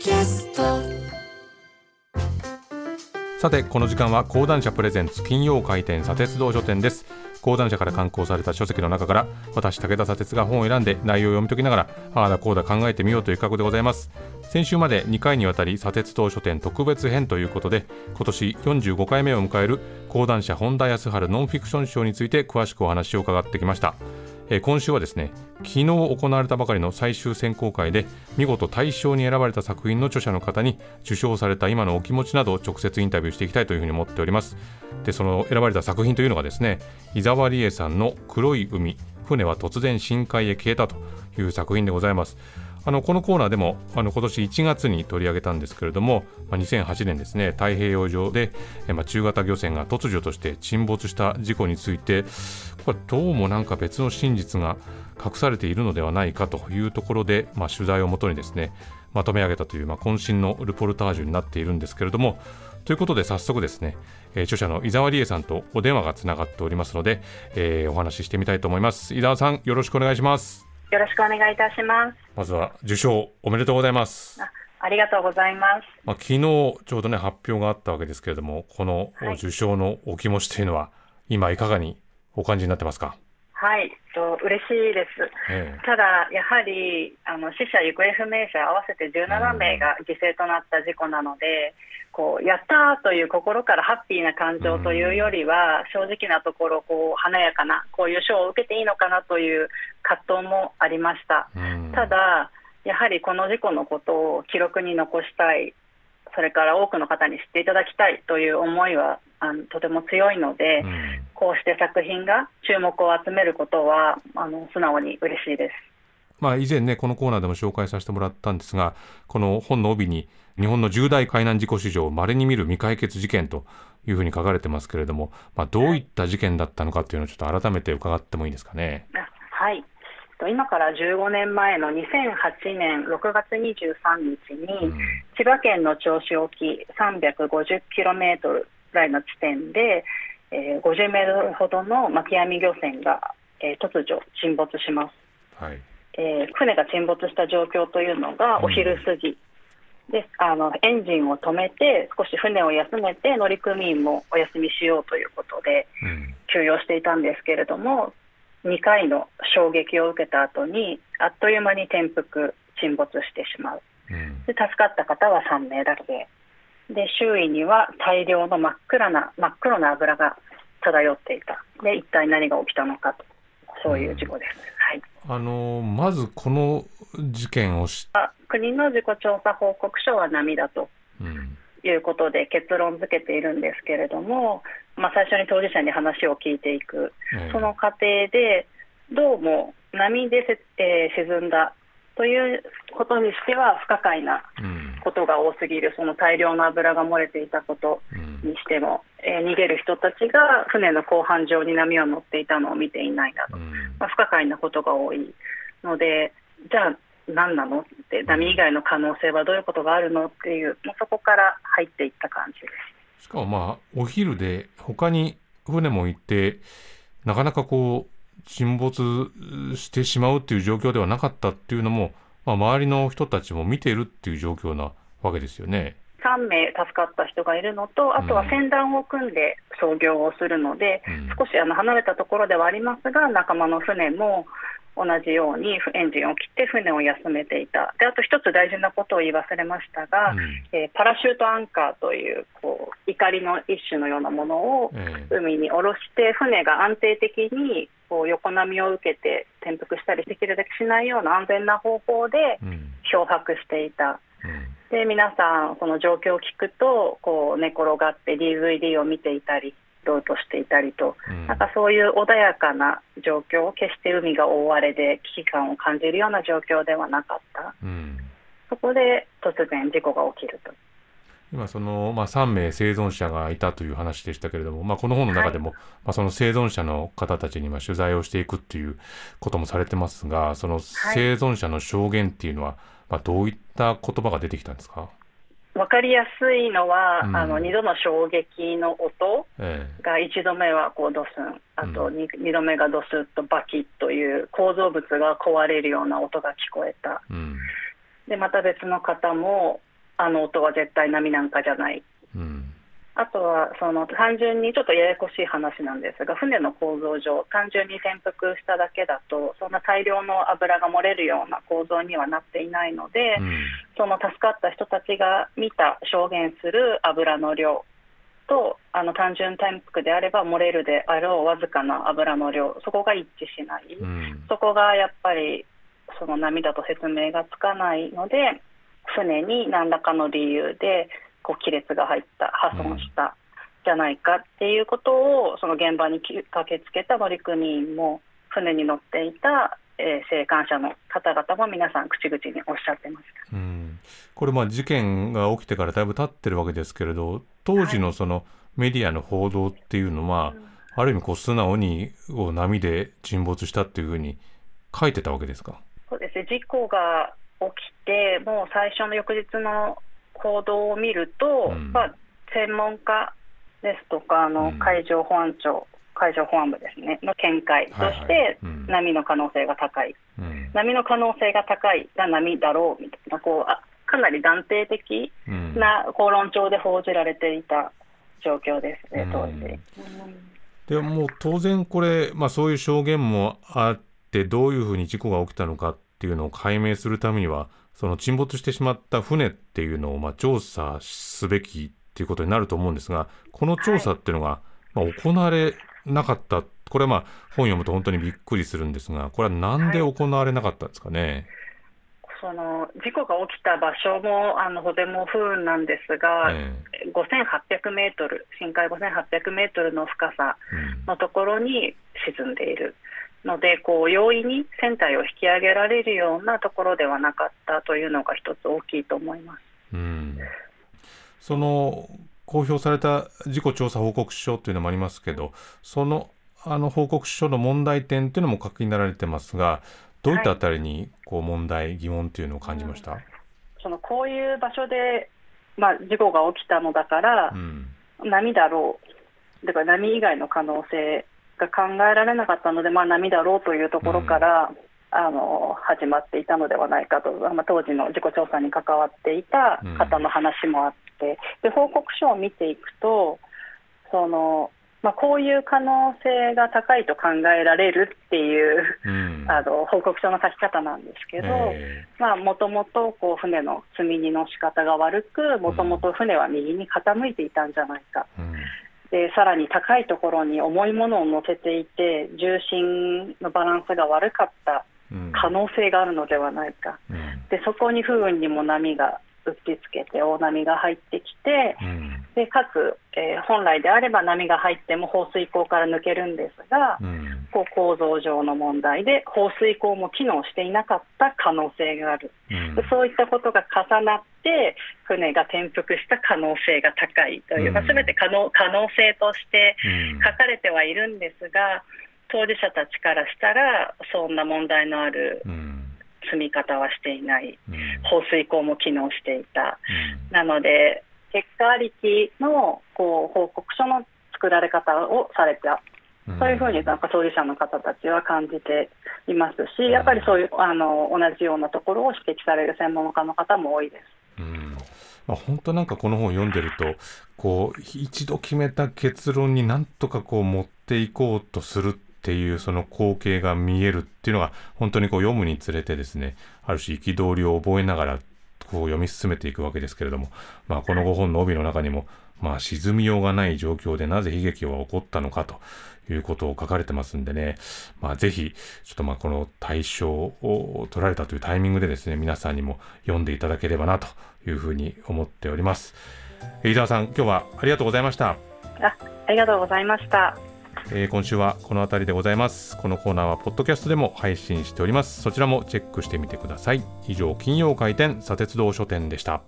キャスト。さてこの時間は講談社プレゼンツ金曜開店砂鉄道書店です。講談社から刊行された書籍の中から私武田砂鉄が本を選んで内容を読み解きながらああだこうだ考えてみようという企画でございます。先週まで2回にわたり砂鉄道書店特別編ということで今年45回目を迎える講談社本田康晴ノンフィクション賞について詳しくお話を伺ってきました。え今週はですね昨日行われたばかりの最終選考会で見事大賞に選ばれた作品の著者の方に受賞された今のお気持ちなどを直接インタビューしていきたいというふうに思っております。でその選ばれた作品というのがですね伊沢理恵さんの黒い海船は突然深海へ消えたという作品でございます。あのこのコーナーでもあの今年1月に取り上げたんですけれども、まあ、2008年ですね太平洋上で、えまあ、中型漁船が突如として沈没した事故についてこれどうもなんか別の真実が隠されているのではないかというところで、まあ、取材をもとにですねまとめ上げたという、まあ、渾身のルポルタージュになっているんですけれどもということで早速ですね、えー著者の伊沢理恵さんとお電話がつながっておりますので、えーお話ししてみたいと思います。伊沢さんよろしくお願いします。よろしくお願いいたします。まずは受賞おめでとうございますあありがとうございます。まあ、昨日ちょうどね発表があったわけですけれどもこのはい受賞のお気持ちというのは今いかがにお感じになってますか、はい、と嬉しいです。えただ、やはりあの死者・行方不明者合わせて17名が犠牲となった事故なので、こうやったーという心からハッピーな感情というよりは、正直なところこう華やかなこういう賞を受けていいのかなという葛藤もありました。ただ、やはりこの事故のことを記録に残したい、それから多くの方に知っていただきたいという思いはあのとても強いので、うんこうして作品が注目を集めることはあの素直に嬉しいです。まあ、以前ねこのコーナーでも紹介させてもらったんですがこの本の帯に日本の重大海難事故史上稀に見る未解決事件というふうに書かれてますけれども、まあ、どういった事件だったのかというのをちょっと改めて伺ってもいいですかね？あはいと今から15年前の2008年6月23日に、うん千葉県の銚子沖 350km ぐらいの地点で、えー50メートルほどの巻き網漁船が、えー突如沈没します。はい。えー船が沈没した状況というのがお昼過ぎ、であのエンジンを止めて少し船を休めて乗組員もお休みしようということでうん。休養していたんですけれども2回の衝撃を受けた後にあっという間に転覆沈没してしまう。うん。で助かった方は3名だけで周囲には大量の真っ暗な真っ黒な油が漂っていた。で一体何が起きたのかと。そういう事故です。はい。あのまずこの事件をし、あ国の事故調査報告書は波だと。うん。いうことで結論付けているんですけれども、まあ、最初に当事者に話を聞いていく。ええ。その過程でどうも波でせ、えー沈んだということにしては不可解なうんことが多すぎるその大量の油が漏れていたことうん。にしても、えー逃げる人たちが船の甲板上に波を乗っていたのを見ていないなどうん。まあ、不可解なことが多いので、じゃあ何なのって、波以外の可能性はどういうことがあるのっていう、もうそこから入っていった感じです。しかもまあお昼で他に船も行ってなかなかこう沈没してしまうっていう状況ではなかったっていうのも、まあ、周りの人たちも見ているっていう状況なわけですよね。3名助かった人がいるのと、あとは船団を組んで操業をするので、うん少しあの離れたところではありますが、仲間の船も同じようにエンジンを切って船を休めていた。で、あと一つ大事なことを言い忘れましたが、うんえーパラシュートアンカーというこう怒りの一種のようなものをええ海に下ろして船が安定的にこう横波を受けて転覆したりできるだけしないような安全な方法でうん漂白していた。うんで皆さんこの状況を聞くとこう寝転がって DVD を見ていたりろうとしていたりと、うんなんかそういう穏やかな状況決して海が大荒れで危機感を感じるような状況ではなかったうんそこで突然事故が起きると。今その、まあ、3名生存者がいたという話でしたけれども、まあ、この本の中でも、まあ、その生存者の方たちにまあ取材をしていくっていうこともされてますがその生存者の証言っていうのは、まあ、どういった言葉が出てきたんですか、分かりやすいのは、うん。あの2度の衝撃の音えが1度目はこうドスン。あとう 2, 2度目がドスッとバキッという構造物が壊れるような音が聞こえた。えうん。でまた別の方もあの音は絶対波なんかじゃない。うん。あとはその単純にちょっとややこしい話なんですが船の構造上単純に転覆しただけだとそんな大量の油が漏れるような構造にはなっていないので、うん。その助かった人たちが見た証言する油の量とあの単純転覆であれば漏れるであろうわずかな油の量そこが一致しない、うん。そこがやっぱりその波だと説明がつかないので船に何らかの理由でこう亀裂が入った破損した、じゃないかっていうことをその現場に駆けつけた乗組員も船に乗っていた、えー、生還者の方々も皆さん口々におっしゃってました。うんこれまあ事件が起きてからだいぶ経ってるわけですけれど当時のそのメディアの報道っていうのは、ある意味こう素直に波で沈没したっていうふうに書いてたわけですか？そうですね事故が起きてもう最初の翌日の報道を見ると、うん。まあ、専門家ですとかあうん。の海上保安庁、海上保安部ですねの見解としてうん。波の可能性が高い、うん。波の可能性が高いが波だろうみたいなこうあかなり断定的うん。な口論調で報じられていた状況ですね、当時。うん。うんでもう当然これ、まあ、そういう証言もあってどういうふうに事故が起きたのかっていうのを解明するためにはその沈没してしまった船っていうのをまあ調査すべきっていうことになると思うんですがこの調査っていうのが、まあ、行われなかった。これはまあ本読むと本当にびっくりするんですがこれはなんで行われなかったんですかね？その事故が起きた場所もあのとても不運なんですが、え5800メートル、深海5800メートルの深さのところに沈んでいるので、こう容易に船体を引き上げられるようなところではなかったというのが一つ大きいと思います。うん。その公表された事故調査報告書というのもありますけどそのあの報告書の問題点というのも書きになられてますがどういったあたりにこう問題、疑問というのを感じました、そのこういう場所で、まあ、事故が起きたのだからう、ん。波だろう、だから波以外の可能性が考えられなかったので、まあ、波だろうというところから、あの始まっていたのではないかと、まあ、当時の事故調査に関わっていた方の話もあって、で報告書を見ていくと、そのまあ、こういう可能性が高いと考えられるっていう、うん。あの報告書の書き方なんですけど。えまあ、もともとこう船の積み荷の仕方が悪く、もともと船は右に傾いていたんじゃないか、でさらに高いところに重いものを乗せていて、重心のバランスが悪かったうん。可能性があるのではないか、うん。でそこに不運にも波が打ちつけて、大波が入ってきて、うん。でかつ、えー本来であれば波が入っても放水口から抜けるんですが、うんこう構造上の問題で放水口も機能していなかった可能性がある。うん。でそういったことが重なって船が転覆した可能性が高いという、まあ、うん全て可能可能性としてうん。書かれてはいるんですが当事者たちからしたらそんな問題のあるうん。積み方はしていない。うん。放水口も機能していた。うん。なので結果ありきのこう報告書の作られ方をされたそういうふうになんか当事者の方たちは感じていますし、やっぱりそういうあの同じようなところを指摘される専門家の方も多いです。うん。まあ、本当なんかこの本を読んでるとこう一度決めた結論になんとかこう持っていこうとするっていうその光景が見えるっていうのが本当にこう読むにつれてですねある種憤りを覚えながらこう読み進めていくわけですけれども、まあ、この5本の帯の中にも、まあ、沈みようがない状況でなぜ悲劇は起こったのかということを書かれてますんでね、まあ、ぜひちょっとまあこの対象を取られたというタイミングでですね皆さんにも読んでいただければなというふうに思っております。飯沢さん今日はありがとうございました。あありがとうございました。えー今週はこの辺りでございます。このコーナーはポッドキャストでも配信しております。そちらもチェックしてみてください。以上、金曜開店、砂鉄道書店でした。